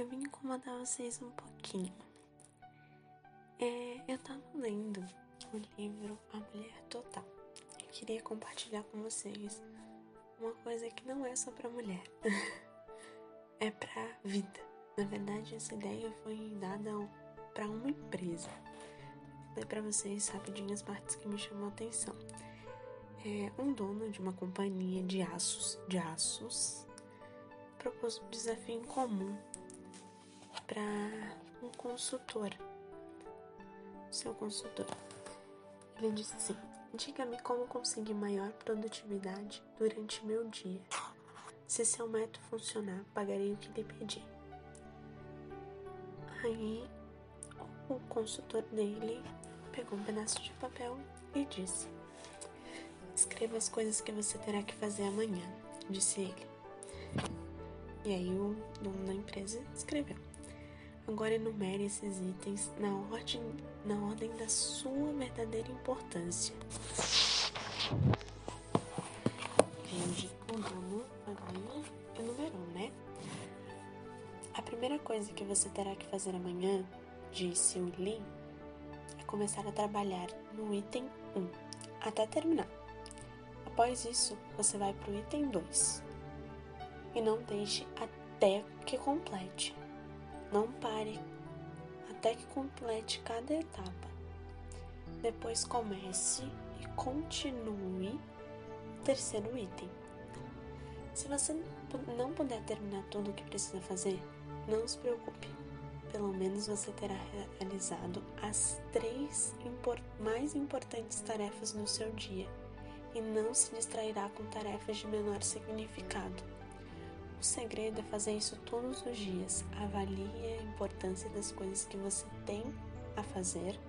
eu vim incomodar vocês um pouquinho. É, eu tava lendo o livro A Mulher Total. Eu queria compartilhar com vocês uma coisa que não é só pra mulher, é pra vida. Na verdade, essa ideia foi dada para uma empresa. Ler para vocês rapidinho as partes que me chamou a atenção. É, um dono de uma companhia de aços, de aços propôs um desafio em comum para um consultor, seu consultor. Ele disse assim: Diga-me como conseguir maior produtividade durante meu dia. Se seu método funcionar, pagarei o que lhe pedi. Aí o consultor dele pegou um pedaço de papel e disse: Escreva as coisas que você terá que fazer amanhã, disse ele. E aí o dono da empresa escreveu. Agora enumere esses itens na ordem, na ordem da sua verdadeira importância. O dono agora enumerou, né? A primeira coisa que você terá que fazer amanhã, disse o Lee, é começar a trabalhar no item 1 até terminar. Após isso, você vai para o item 2 e não deixe até que complete. Não pare até que complete cada etapa. Depois comece e continue o terceiro item. Se você não puder terminar tudo o que precisa fazer, não se preocupe. Pelo menos você terá realizado as três import mais importantes tarefas do seu dia e não se distrairá com tarefas de menor significado. O segredo é fazer isso todos os dias. Avalie a importância das coisas que você tem a fazer,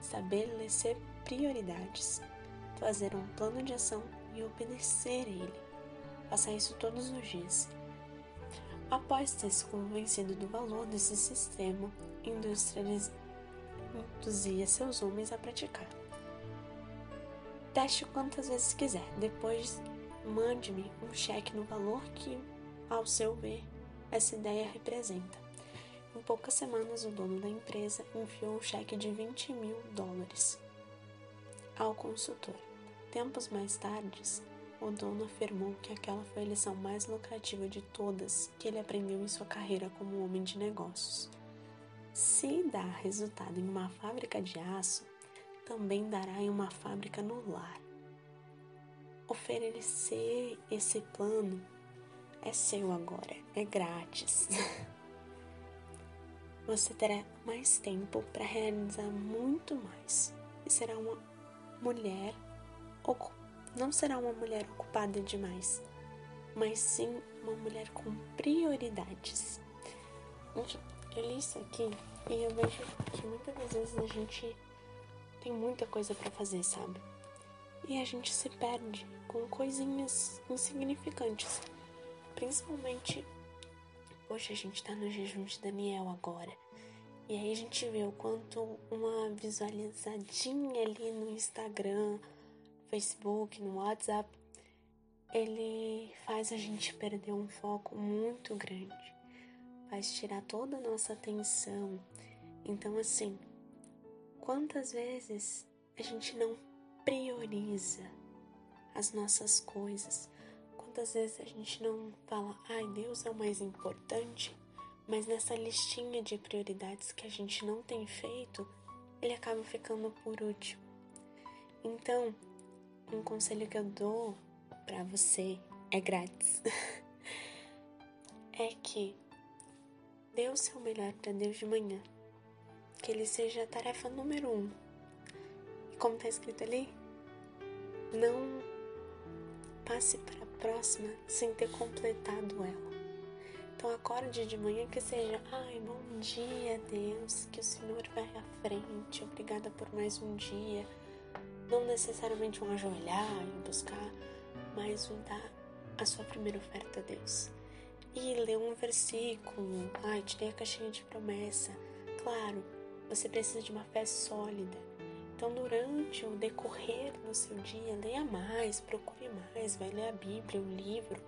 estabelecer prioridades, fazer um plano de ação e obedecer a ele. Faça isso todos os dias. Após ter se convencido do valor desse sistema, induzia seus homens a praticar. Teste quantas vezes quiser. Depois, mande-me um cheque no valor que, ao seu ver, essa ideia representa. Em poucas semanas, o dono da empresa enviou um cheque de 20 mil dólares ao consultor. Tempos mais tarde, o dono afirmou que aquela foi a lição mais lucrativa de todas que ele aprendeu em sua carreira como homem de negócios. Se dá resultado em uma fábrica de aço, também dará em uma fábrica no lar. Oferecer esse plano é seu agora, é grátis. Você terá mais tempo para realizar muito mais e será uma mulher não será uma mulher ocupada demais, mas sim uma mulher com prioridades. Eu li isso aqui e eu vejo que muitas vezes a gente tem muita coisa para fazer, sabe? E a gente se perde com coisinhas insignificantes. Principalmente, poxa, a gente tá no jejum de Daniel agora. E aí a gente vê o quanto uma visualizadinha ali no Instagram, Facebook, no WhatsApp, ele faz a gente perder um foco muito grande, faz tirar toda a nossa atenção. Então, assim, quantas vezes a gente não prioriza as nossas coisas? Quantas vezes a gente não fala, ai, Deus é o mais importante, mas nessa listinha de prioridades que a gente não tem feito, ele acaba ficando por último. Então, um conselho que eu dou para você é grátis. é que dê o seu melhor para Deus de manhã. Que ele seja a tarefa número um. E como tá escrito ali, não passe para próxima sem ter completado ela. Então acorde de manhã que seja, ai, bom dia, Deus, que o Senhor vai à frente, obrigada por mais um dia não necessariamente um ajoelhar e buscar, mas um dar a sua primeira oferta a Deus. E ler um versículo, ai, tirei a caixinha de promessa. Claro, você precisa de uma fé sólida. Então, durante o decorrer do seu dia, leia mais, procure mais, vai ler a Bíblia, um livro,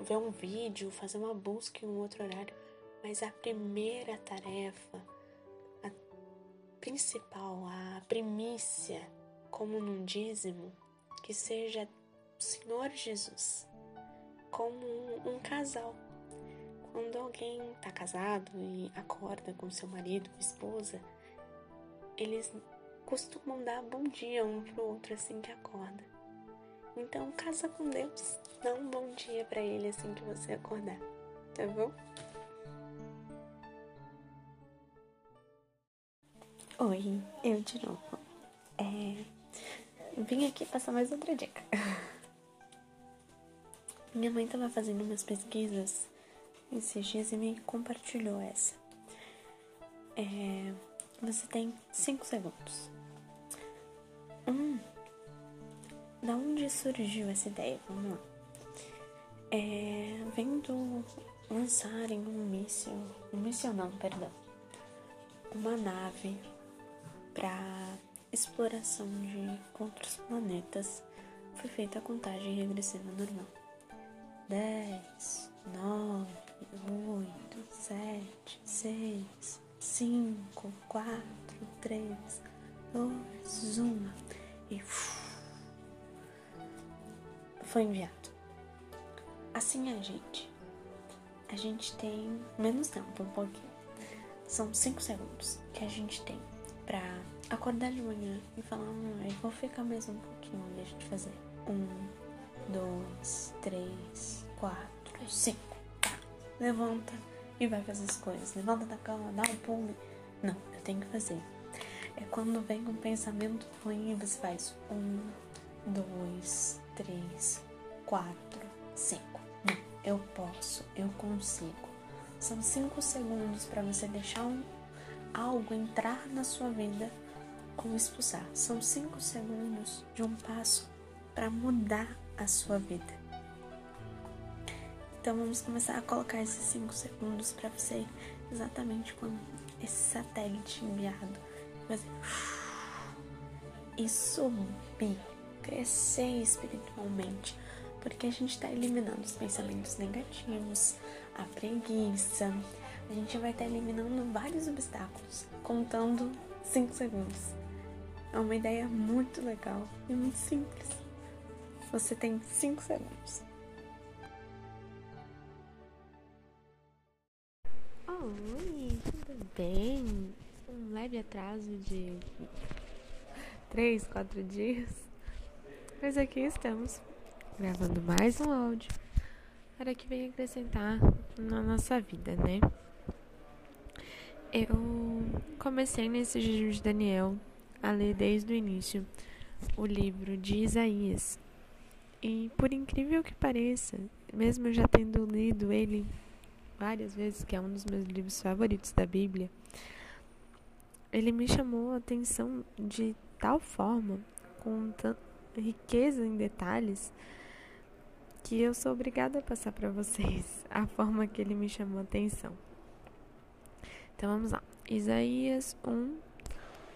ver um vídeo, fazer uma busca em um outro horário. Mas a primeira tarefa, a principal, a primícia, como num dízimo, que seja o Senhor Jesus, como um, casal. Quando alguém está casado e acorda com seu marido, esposa, eles costumam dar bom dia um pro outro assim que acorda. Então, casa com Deus, dá um bom dia para ele assim que você acordar, tá bom? Oi, eu de novo. É, vim aqui passar mais outra dica. Minha mãe estava fazendo umas pesquisas esses dias e me compartilhou essa. É, você tem 5 segundos. Hum, da onde surgiu essa ideia? Vamos lá. É, vendo lançarem um míssil, um míssil não, perdão, uma nave para exploração de outros planetas, foi feita a contagem regressiva normal. 10, 9, 8, 7, 6, 5, 4, 3, 2, 1 e foi enviado. Assim a gente. A gente tem menos tempo, um pouquinho. São 5 segundos que a gente tem pra acordar de manhã e falar, ah, eu vou ficar mais um pouquinho, deixa de fazer. Um, dois, três, quatro, cinco. Tá. Levanta e vai fazer as coisas. Levanta da cama, dá um pulo. Não, eu tenho que fazer. É quando vem um pensamento ruim, você faz um, dois, três, quatro, cinco. Não, eu posso, eu consigo. São cinco segundos para você deixar um, algo entrar na sua vida ou expulsar. São cinco segundos de um passo para mudar a sua vida. Então vamos começar a colocar esses 5 segundos para você exatamente quando esse satélite enviado fazer e subir, crescer espiritualmente, porque a gente está eliminando os pensamentos negativos, a preguiça, a gente vai estar tá eliminando vários obstáculos, contando 5 segundos. É uma ideia muito legal e muito simples. Você tem 5 segundos. Oi, tudo bem? Leve atraso de três, quatro dias. Mas aqui estamos, gravando mais um áudio para que venha acrescentar na nossa vida, né? Eu comecei nesse jejum de Daniel a ler desde o início o livro de Isaías. E por incrível que pareça, mesmo já tendo lido ele várias vezes, que é um dos meus livros favoritos da Bíblia, ele me chamou a atenção de tal forma, com tanta riqueza em detalhes, que eu sou obrigada a passar para vocês a forma que ele me chamou a atenção. Então vamos lá. Isaías 1,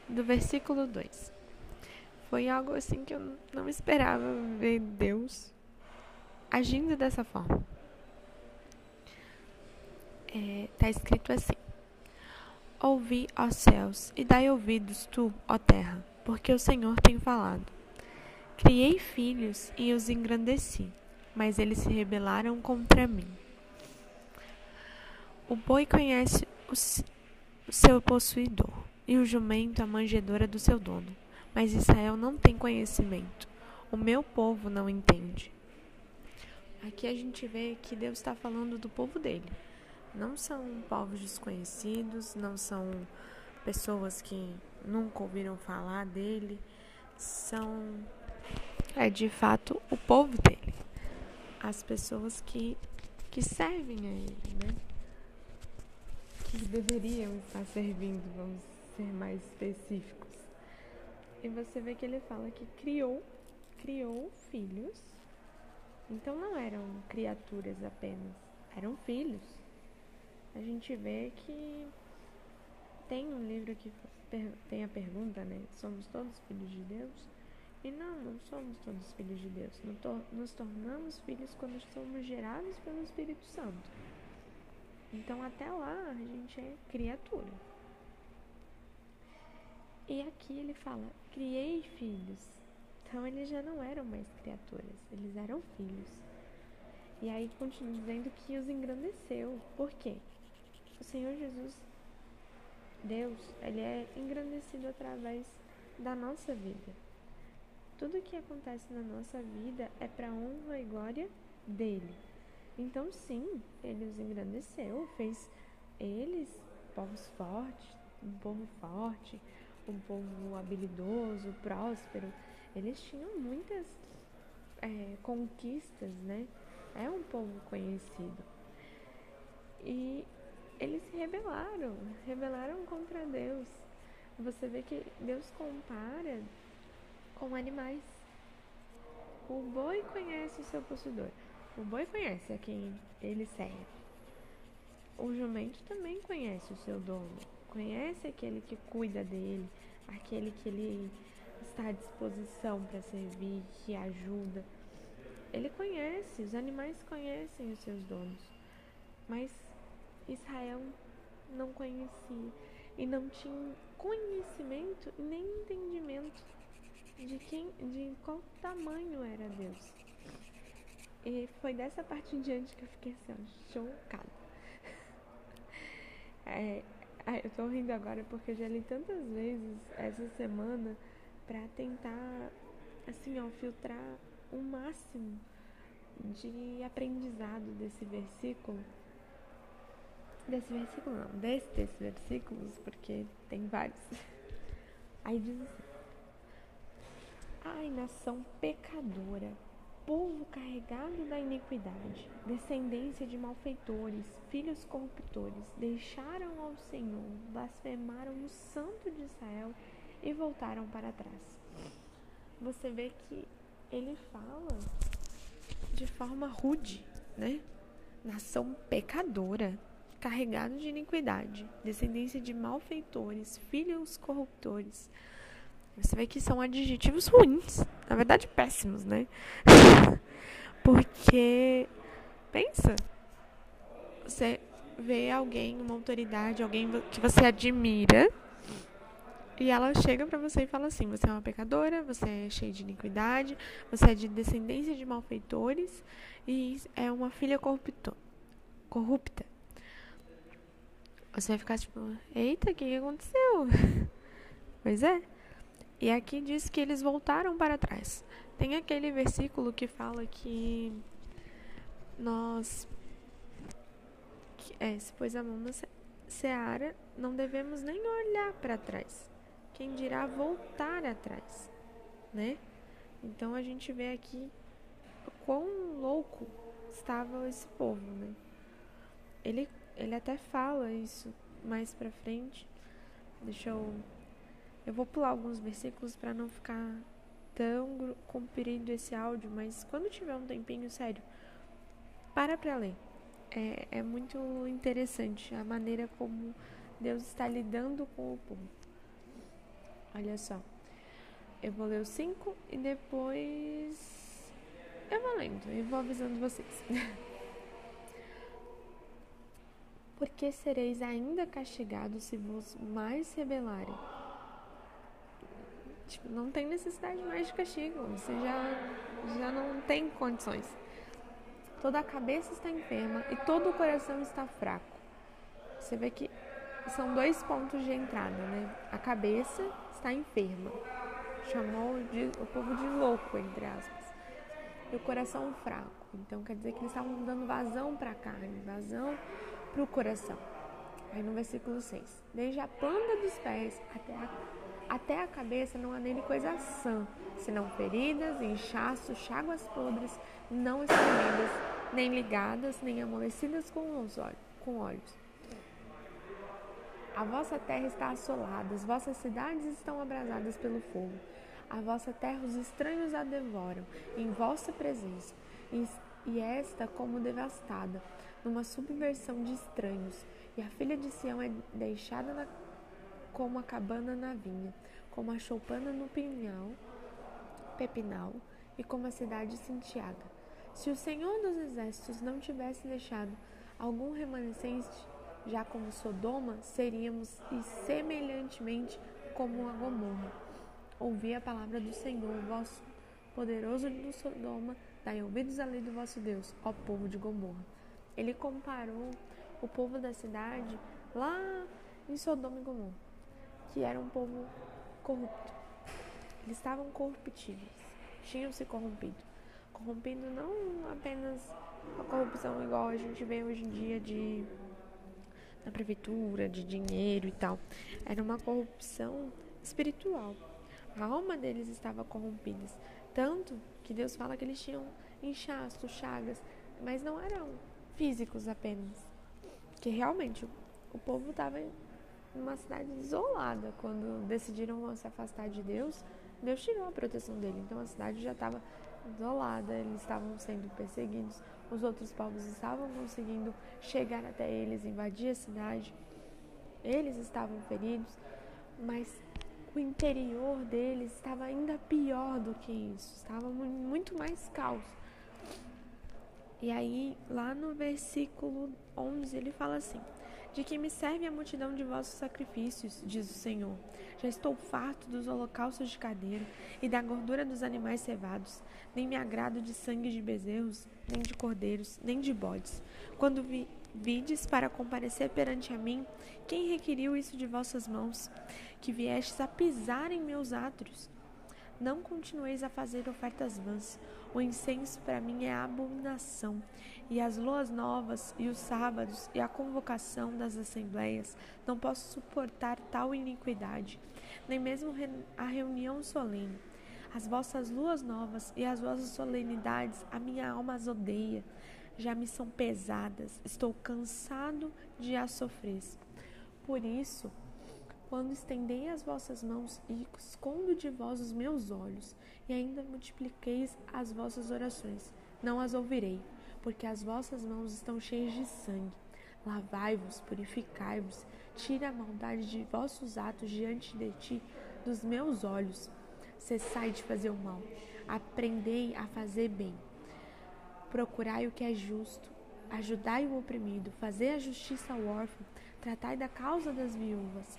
do versículo 2. Foi algo assim que eu não esperava ver Deus agindo dessa forma é, tá escrito assim: Ouvi, ó céus, e dai ouvidos tu, ó terra, porque o Senhor tem falado. Criei filhos e os engrandeci, mas eles se rebelaram contra mim. O boi conhece o, seu possuidor, e o jumento a manjedora do seu dono, mas Israel não tem conhecimento. O meu povo não entende. Aqui a gente vê que Deus está falando do povo dele não são povos desconhecidos, não são pessoas que nunca ouviram falar dele, são é de fato o povo dele, as pessoas que que servem a ele, né? Que deveriam estar servindo, vamos ser mais específicos. E você vê que ele fala que criou, criou filhos. Então não eram criaturas apenas, eram filhos a gente vê que tem um livro que tem a pergunta, né? Somos todos filhos de Deus? E não, não somos todos filhos de Deus. Nos tornamos filhos quando somos gerados pelo Espírito Santo. Então até lá a gente é criatura. E aqui ele fala: criei filhos. Então eles já não eram mais criaturas, eles eram filhos. E aí continua dizendo que os engrandeceu. Por quê? O Senhor Jesus, Deus, ele é engrandecido através da nossa vida. Tudo que acontece na nossa vida é para honra e glória dele. Então, sim, ele os engrandeceu, fez eles povos fortes, um povo forte, um povo habilidoso, próspero. Eles tinham muitas é, conquistas, né? É um povo conhecido. E eles se rebelaram, rebelaram contra Deus. Você vê que Deus compara com animais. O boi conhece o seu possuidor. O boi conhece a quem ele serve. O jumento também conhece o seu dono. Conhece aquele que cuida dele, aquele que ele está à disposição para servir, que ajuda. Ele conhece, os animais conhecem os seus donos. Mas Israel não conhecia e não tinha conhecimento nem entendimento de quem, de qual tamanho era Deus. E foi dessa parte em diante que eu fiquei assim, chocada. É, eu tô rindo agora porque eu já li tantas vezes essa semana para tentar, assim, ó, filtrar o máximo de aprendizado desse versículo. Desse versículo não, destes versículos, porque tem vários. Aí diz assim: Ai, nação pecadora, povo carregado da iniquidade, descendência de malfeitores, filhos corruptores, deixaram ao Senhor, blasfemaram o Santo de Israel e voltaram para trás. Você vê que ele fala de forma rude, né? Nação pecadora, carregado de iniquidade, descendência de malfeitores, filhos corruptores. Você vê que são adjetivos ruins, na verdade péssimos, né? Porque pensa, você vê alguém, uma autoridade, alguém que você admira, e ela chega para você e fala assim: você é uma pecadora, você é cheia de iniquidade, você é de descendência de malfeitores e é uma filha corrupto, corrupta. Você vai ficar tipo: eita, o que, que aconteceu? pois é. E aqui diz que eles voltaram para trás. Tem aquele versículo que fala que nós, que, é, se pôs a mão na seara, não devemos nem olhar para trás. Quem dirá voltar atrás, né? Então a gente vê aqui quão louco estava esse povo, né? Ele, ele até fala isso mais pra frente. Deixa eu eu vou pular alguns versículos para não ficar tão comprido esse áudio, mas quando tiver um tempinho, sério, para para ler. É, é muito interessante a maneira como Deus está lidando com o povo. Olha só. Eu vou ler os cinco e depois eu vou lendo e vou avisando vocês. Porque sereis ainda castigados se vos mais rebelarem Tipo, não tem necessidade mais de castigo. Você já, já não tem condições. Toda a cabeça está enferma e todo o coração está fraco. Você vê que são dois pontos de entrada, né? A cabeça está enferma. Chamou de, o povo de louco, entre aspas. E o coração fraco. Então quer dizer que eles estavam dando vazão para a carne, vazão para o coração. Aí no versículo 6. Desde a planta dos pés até a até a cabeça não há nele coisa sã, senão feridas, inchaços, cháguas podres, não espremidas, nem ligadas, nem amolecidas com os olhos, com olhos. A vossa terra está assolada, as vossas cidades estão abrasadas pelo fogo. A vossa terra os estranhos a devoram, em vossa presença, e esta como devastada, numa subversão de estranhos. E a filha de Sião é deixada na como a cabana na vinha, como a choupana no pinhal, pepinal e como a cidade cintiada. Se o Senhor dos Exércitos não tivesse deixado algum remanescente, já como Sodoma, seríamos e semelhantemente como a Gomorra. Ouvi a palavra do Senhor, vosso poderoso do Sodoma, dai ouvidos à lei do vosso Deus, ó povo de Gomorra. Ele comparou o povo da cidade lá em Sodoma e Gomorra, que era um povo corrupto. Eles estavam corruptíveis, tinham se corrompido. Corrompido não apenas a corrupção igual a gente vê hoje em dia de na prefeitura, de dinheiro e tal. Era uma corrupção espiritual. A alma deles estava corrompida. Tanto que Deus fala que eles tinham inchaço, chagas, mas não eram físicos apenas. Que realmente o povo estava numa cidade isolada. Quando decidiram se afastar de Deus, Deus tirou a proteção dele. Então a cidade já estava isolada, eles estavam sendo perseguidos, os outros povos estavam conseguindo chegar até eles, invadir a cidade. Eles estavam feridos, mas o interior deles estava ainda pior do que isso, estava muito mais caos. E aí, lá no versículo 11, ele fala assim: De que me serve a multidão de vossos sacrifícios, diz o Senhor. Já estou farto dos holocaustos de cadeiro e da gordura dos animais cevados. Nem me agrado de sangue de bezerros, nem de cordeiros, nem de bodes. Quando vi, vides para comparecer perante a mim, quem requiriu isso de vossas mãos? Que viestes a pisar em meus átrios. Não continueis a fazer ofertas vãs. O incenso para mim é abominação, e as luas novas, e os sábados, e a convocação das assembleias. Não posso suportar tal iniquidade, nem mesmo a reunião solene. As vossas luas novas e as vossas solenidades, a minha alma as odeia. Já me são pesadas, estou cansado de as sofrer. Por isso, quando estendei as vossas mãos e escondo de vós os meus olhos, e ainda multipliqueis as vossas orações, não as ouvirei, porque as vossas mãos estão cheias de sangue. Lavai-vos, purificai-vos, tira a maldade de vossos atos diante de ti, dos meus olhos. Cessai de fazer o mal, aprendei a fazer bem. Procurai o que é justo, ajudai o oprimido, fazei a justiça ao órfão, tratai da causa das viúvas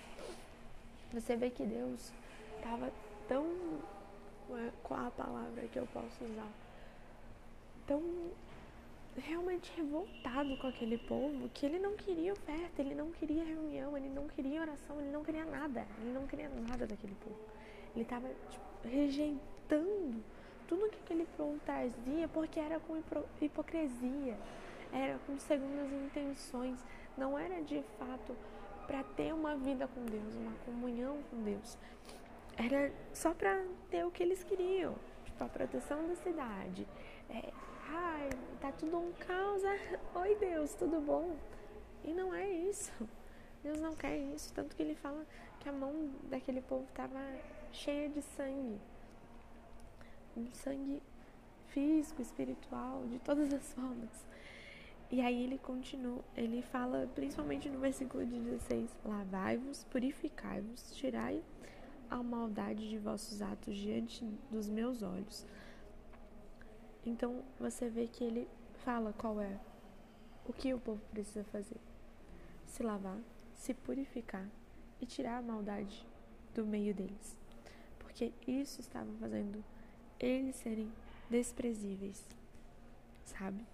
você vê que Deus estava tão. É, qual a palavra que eu posso usar? Tão realmente revoltado com aquele povo que ele não queria oferta, ele não queria reunião, ele não queria oração, ele não queria nada, ele não queria nada daquele povo. Ele estava tipo, rejeitando tudo que aquele povo trazia porque era com hipocrisia, era com segundas intenções, não era de fato para ter uma vida com Deus, uma comunhão com Deus. Era só para ter o que eles queriam, tipo a proteção da cidade. É, ai, tá tudo um caos. Ah, oi Deus, tudo bom? E não é isso. Deus não quer isso, tanto que ele fala que a mão daquele povo estava cheia de sangue. Um sangue físico, espiritual, de todas as formas. E aí ele continua, ele fala principalmente no versículo 16: Lavai-vos, purificai-vos, tirai a maldade de vossos atos diante dos meus olhos. Então você vê que ele fala qual é o que o povo precisa fazer: se lavar, se purificar e tirar a maldade do meio deles. Porque isso estava fazendo eles serem desprezíveis, sabe?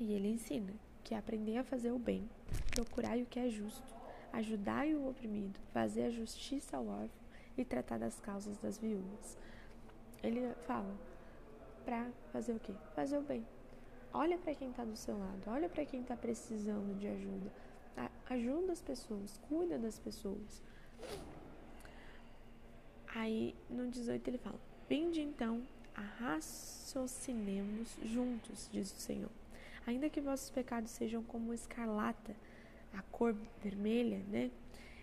E ele ensina que aprender a fazer o bem, procurar o que é justo, ajudar o oprimido, fazer a justiça ao órfão e tratar das causas das viúvas. Ele fala para fazer o quê? Fazer o bem. Olha para quem está do seu lado, olha para quem está precisando de ajuda. Ajuda as pessoas, cuida das pessoas. Aí no 18 ele fala: Vinde então, raciocinemos juntos, diz o Senhor. Ainda que vossos pecados sejam como escarlata, a cor vermelha, né?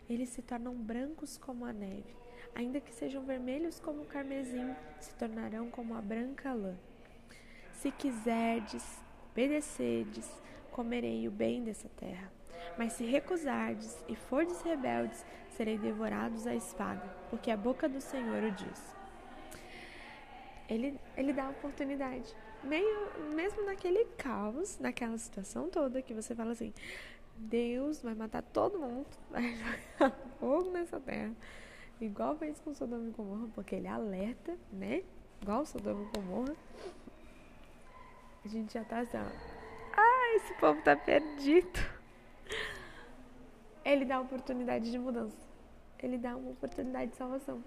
Eles se tornam brancos como a neve. Ainda que sejam vermelhos como o carmesim, se tornarão como a branca lã. Se quiserdes, obedecerdes, comerei o bem dessa terra. Mas se recusardes e fordes rebeldes, serei devorados à espada, porque a boca do Senhor o diz. Ele, ele dá a oportunidade meio, mesmo naquele caos, naquela situação toda que você fala assim, Deus vai matar todo mundo, vai jogar fogo nessa terra, igual fez com Sodoma e Gomorra, porque ele alerta, né? Igual Sodoma e Gomorra. A gente já tá assim, ó. Ah, esse povo tá perdido. Ele dá oportunidade de mudança. Ele dá uma oportunidade de salvação.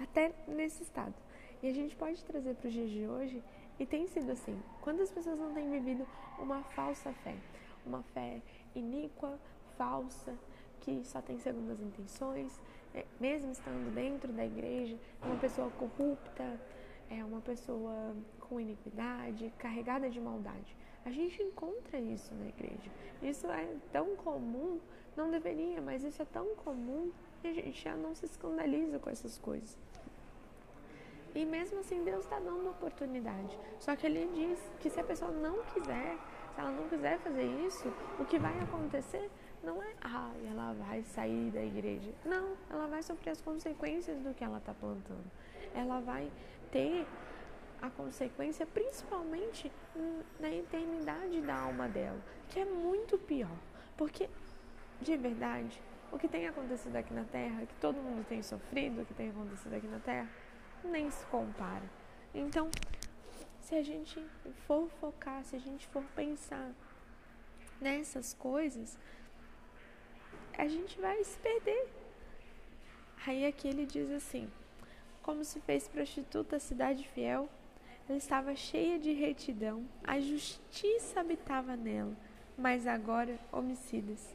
Até nesse estado. E a gente pode trazer para os dias de hoje, e tem sido assim. Quantas pessoas não têm vivido uma falsa fé? Uma fé iníqua, falsa, que só tem segundas intenções, é, mesmo estando dentro da igreja, é uma pessoa corrupta, é uma pessoa com iniquidade, carregada de maldade. A gente encontra isso na igreja. Isso é tão comum, não deveria, mas isso é tão comum que a gente já não se escandaliza com essas coisas. E mesmo assim, Deus está dando oportunidade. Só que Ele diz que se a pessoa não quiser, se ela não quiser fazer isso, o que vai acontecer não é, ah, ela vai sair da igreja. Não, ela vai sofrer as consequências do que ela está plantando. Ela vai ter a consequência principalmente na eternidade da alma dela, que é muito pior. Porque, de verdade, o que tem acontecido aqui na Terra, que todo mundo tem sofrido, o que tem acontecido aqui na Terra, nem se compara. Então, se a gente for focar, se a gente for pensar nessas coisas, a gente vai se perder. Aí aqui ele diz assim: como se fez prostituta a cidade fiel, ela estava cheia de retidão, a justiça habitava nela, mas agora homicidas.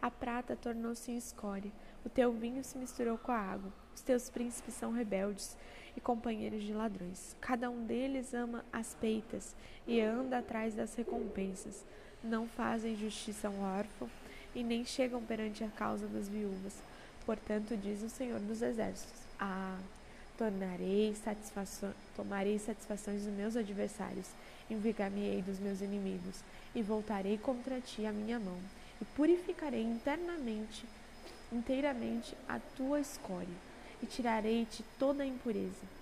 A prata tornou-se escória, o teu vinho se misturou com a água, os teus príncipes são rebeldes e companheiros de ladrões. Cada um deles ama as peitas e anda atrás das recompensas. Não fazem justiça ao órfão e nem chegam perante a causa das viúvas. Portanto, diz o Senhor dos Exércitos: Ah, tornarei satisfação, tomarei satisfações dos meus adversários, envigar-me-ei dos meus inimigos, e voltarei contra ti a minha mão, e purificarei internamente, inteiramente a tua escória e tirarei-te toda a impureza.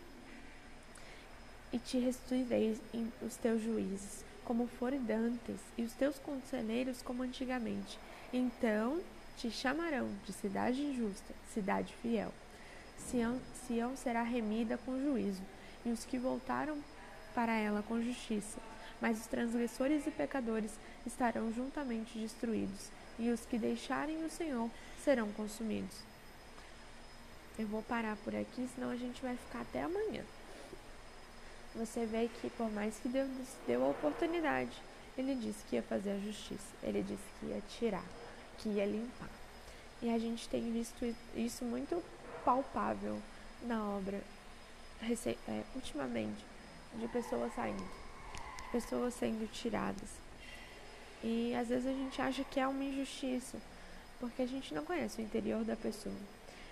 E te restituirei os teus juízes, como forem dantes, e os teus conselheiros como antigamente. Então te chamarão de cidade justa, cidade fiel. Sião, Sião será remida com juízo, e os que voltaram para ela com justiça. Mas os transgressores e pecadores estarão juntamente destruídos, e os que deixarem o Senhor serão consumidos. Eu vou parar por aqui, senão a gente vai ficar até amanhã. Você vê que por mais que Deus deu a oportunidade, ele disse que ia fazer a justiça, ele disse que ia tirar, que ia limpar. E a gente tem visto isso muito palpável na obra é, ultimamente, de pessoas saindo, de pessoas sendo tiradas. E às vezes a gente acha que é uma injustiça, porque a gente não conhece o interior da pessoa.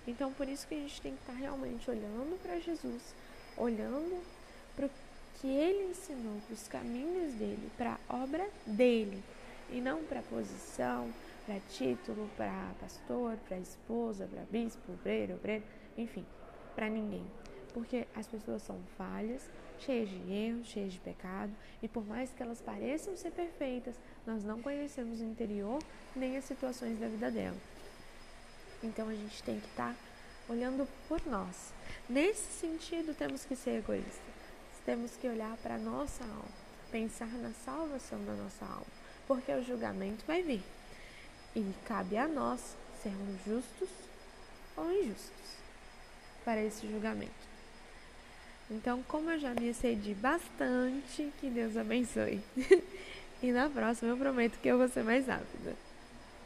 Então, por isso que a gente tem que estar realmente olhando para Jesus, olhando para o que ele ensinou, para os caminhos dele, para a obra dele, e não para posição, para título, para pastor, para esposa, para bispo, obreiro, obreiro, enfim, para ninguém. Porque as pessoas são falhas, cheias de erros, cheias de pecado, e por mais que elas pareçam ser perfeitas, nós não conhecemos o interior nem as situações da vida dela. Então a gente tem que estar tá olhando por nós. Nesse sentido, temos que ser egoístas. Temos que olhar para a nossa alma, pensar na salvação da nossa alma, porque o julgamento vai vir. E cabe a nós sermos justos ou injustos para esse julgamento. Então, como eu já me excedi bastante, que Deus abençoe. e na próxima eu prometo que eu vou ser mais rápida.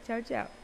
Tchau, tchau.